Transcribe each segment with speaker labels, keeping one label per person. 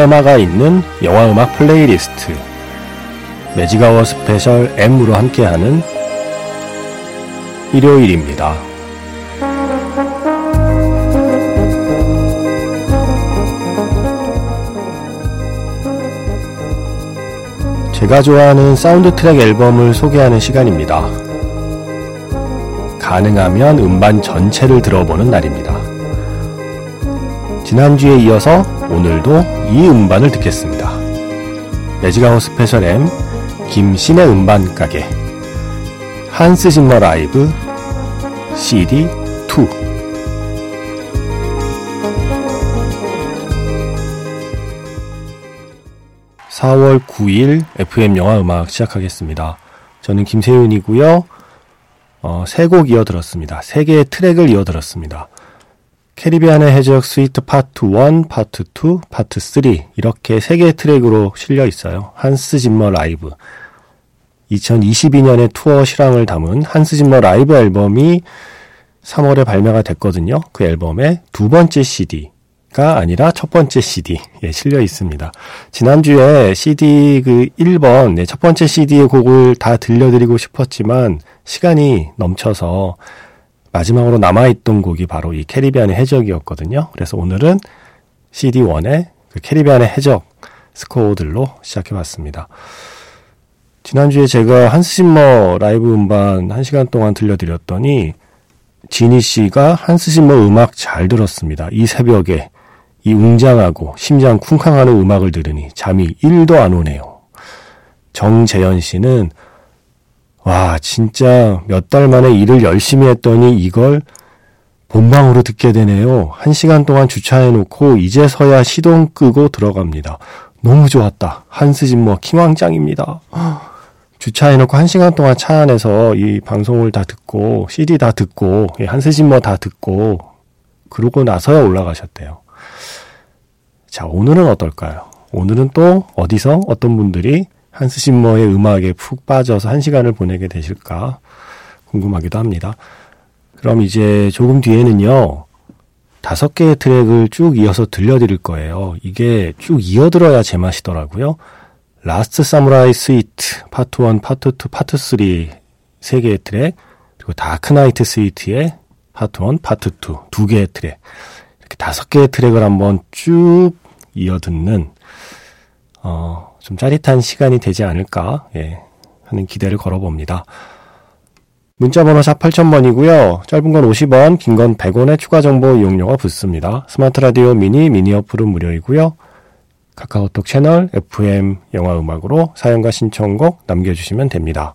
Speaker 1: 테마가 있는 영화 음악 플레이리스트 매직아워 스페셜 M으로 함께하는 일요일입니다. 제가 좋아하는 사운드 트랙 앨범을 소개하는 시간입니다. 가능하면 음반 전체를 들어보는 날입니다. 지난주에 이어서 오늘도 이 음반을 듣겠습니다. 매직아워 스페셜 M 김세윤의 음반 가게 한스 짐머 라이브 CD 2 4월 9일 FM 영화 음악 시작하겠습니다. 저는 김세윤이고요. 어, 세곡 이어 들었습니다. 세 개의 트랙을 이어 들었습니다. 캐리비안의 해적 Suite 파트 1, 파트 2, 파트 3 이렇게 세 개의 트랙으로 실려 있어요. 한스 짐머 라이브 2022년의 투어 실황을 담은 한스 짐머 라이브 앨범이 3월에 발매가 됐거든요. 그 앨범의 두 번째 CD가 아니라 첫 번째 CD에 실려 있습니다. 지난주에 CD 그 1번 네, 첫 번째 CD의 곡을 다 들려드리고 싶었지만 시간이 넘쳐서 마지막으로 남아있던 곡이 바로 이 캐리비안의 해적이었거든요. 그래서 오늘은 CD1의 그 캐리비안의 해적 스코어들로 시작해봤습니다. 지난주에 제가 한스 심머 라이브 음반 1시간 동안 들려드렸더니 지니 씨가 한스 심머 음악 잘 들었습니다. 이 새벽에 이 웅장하고 심장 쿵쾅하는 음악을 들으니 잠이 1도 안 오네요. 정재현 씨는 와, 진짜 몇 달 만에 일을 열심히 했더니 이걸 본방으로 듣게 되네요. 한 시간 동안 주차해놓고 이제서야 시동 끄고 들어갑니다. 너무 좋았다. 한스진뭐 킹왕짱입니다. 주차해놓고 한 시간 동안 차 안에서 이 방송을 다 듣고 CD 다 듣고 한스진뭐 다 듣고 그러고 나서야 올라가셨대요. 자, 오늘은 어떨까요? 오늘은 또 어디서 어떤 분들이 한스 짐머의 음악에 푹 빠져서 한 시간을 보내게 되실까 궁금하기도 합니다. 그럼 이제 조금 뒤에는요, 다섯 개의 트랙을 쭉 이어서 들려드릴 거예요. 이게 쭉 이어 들어야 제맛이더라고요. 라스트 사무라이 Suite 파트 1, 파트 2, 파트 3 세 개의 트랙, 그리고 다크 나이트 Suite의 파트 1, 파트 2 두 개의 트랙. 이렇게 다섯 개의 트랙을 한번 쭉 이어 듣는 어, 좀 짜릿한 시간이 되지 않을까 예, 하는 기대를 걸어봅니다. 문자번호 샵 8000번이고요. 짧은 건 50원, 긴 건 100원의 추가 정보 이용료가 붙습니다. 스마트 라디오 미니, 미니 어플은 무료이고요. 카카오톡 채널 FM 영화 음악으로 사연과 신청곡 남겨주시면 됩니다.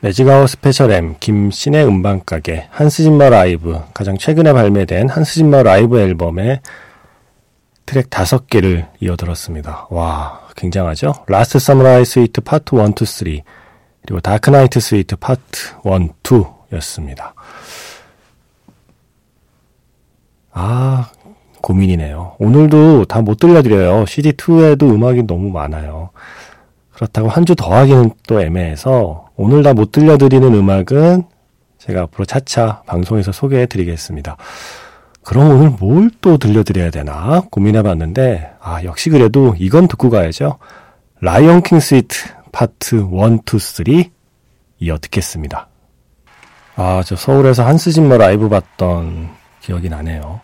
Speaker 1: 매직아워 스페셜 M 김세윤의 음반가게 한스 짐머 라이브 가장 최근에 발매된 한스 짐머 라이브 앨범의 트랙 다섯 개를 이어들었습니다. 와 굉장하죠? 라스트 사무라이 Suite 파트 1, 2, 3 그리고 다크 나이트 Suite 파트 1, 2 였습니다. 아 고민이네요. 오늘도 다 못 들려드려요. CD2에도 음악이 너무 많아요. 그렇다고 한 주 더 하기는 또 애매해서 오늘 다 못 들려드리는 음악은 제가 앞으로 차차 방송에서 소개해 드리겠습니다. 그럼 오늘 뭘 또 들려드려야 되나 고민해 봤는데, 아, 역시 그래도 이건 듣고 가야죠. 라이언 킹 Suite 파트 1, 2, 3 이어 듣겠습니다. 아, 저 서울에서 한스 짐머 라이브 봤던 기억이 나네요.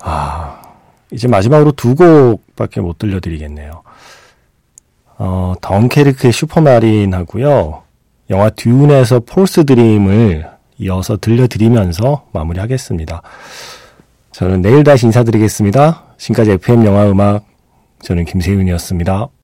Speaker 1: 아, 이제 마지막으로 두 곡밖에 못 들려드리겠네요. 어, 덩케르크의 슈퍼마린 하고요. 영화 듀운에서 폴스 드림을 이어서 들려드리면서 마무리하겠습니다. 저는 내일 다시 인사드리겠습니다. 지금까지 FM 영화 음악 저는 김세윤이었습니다.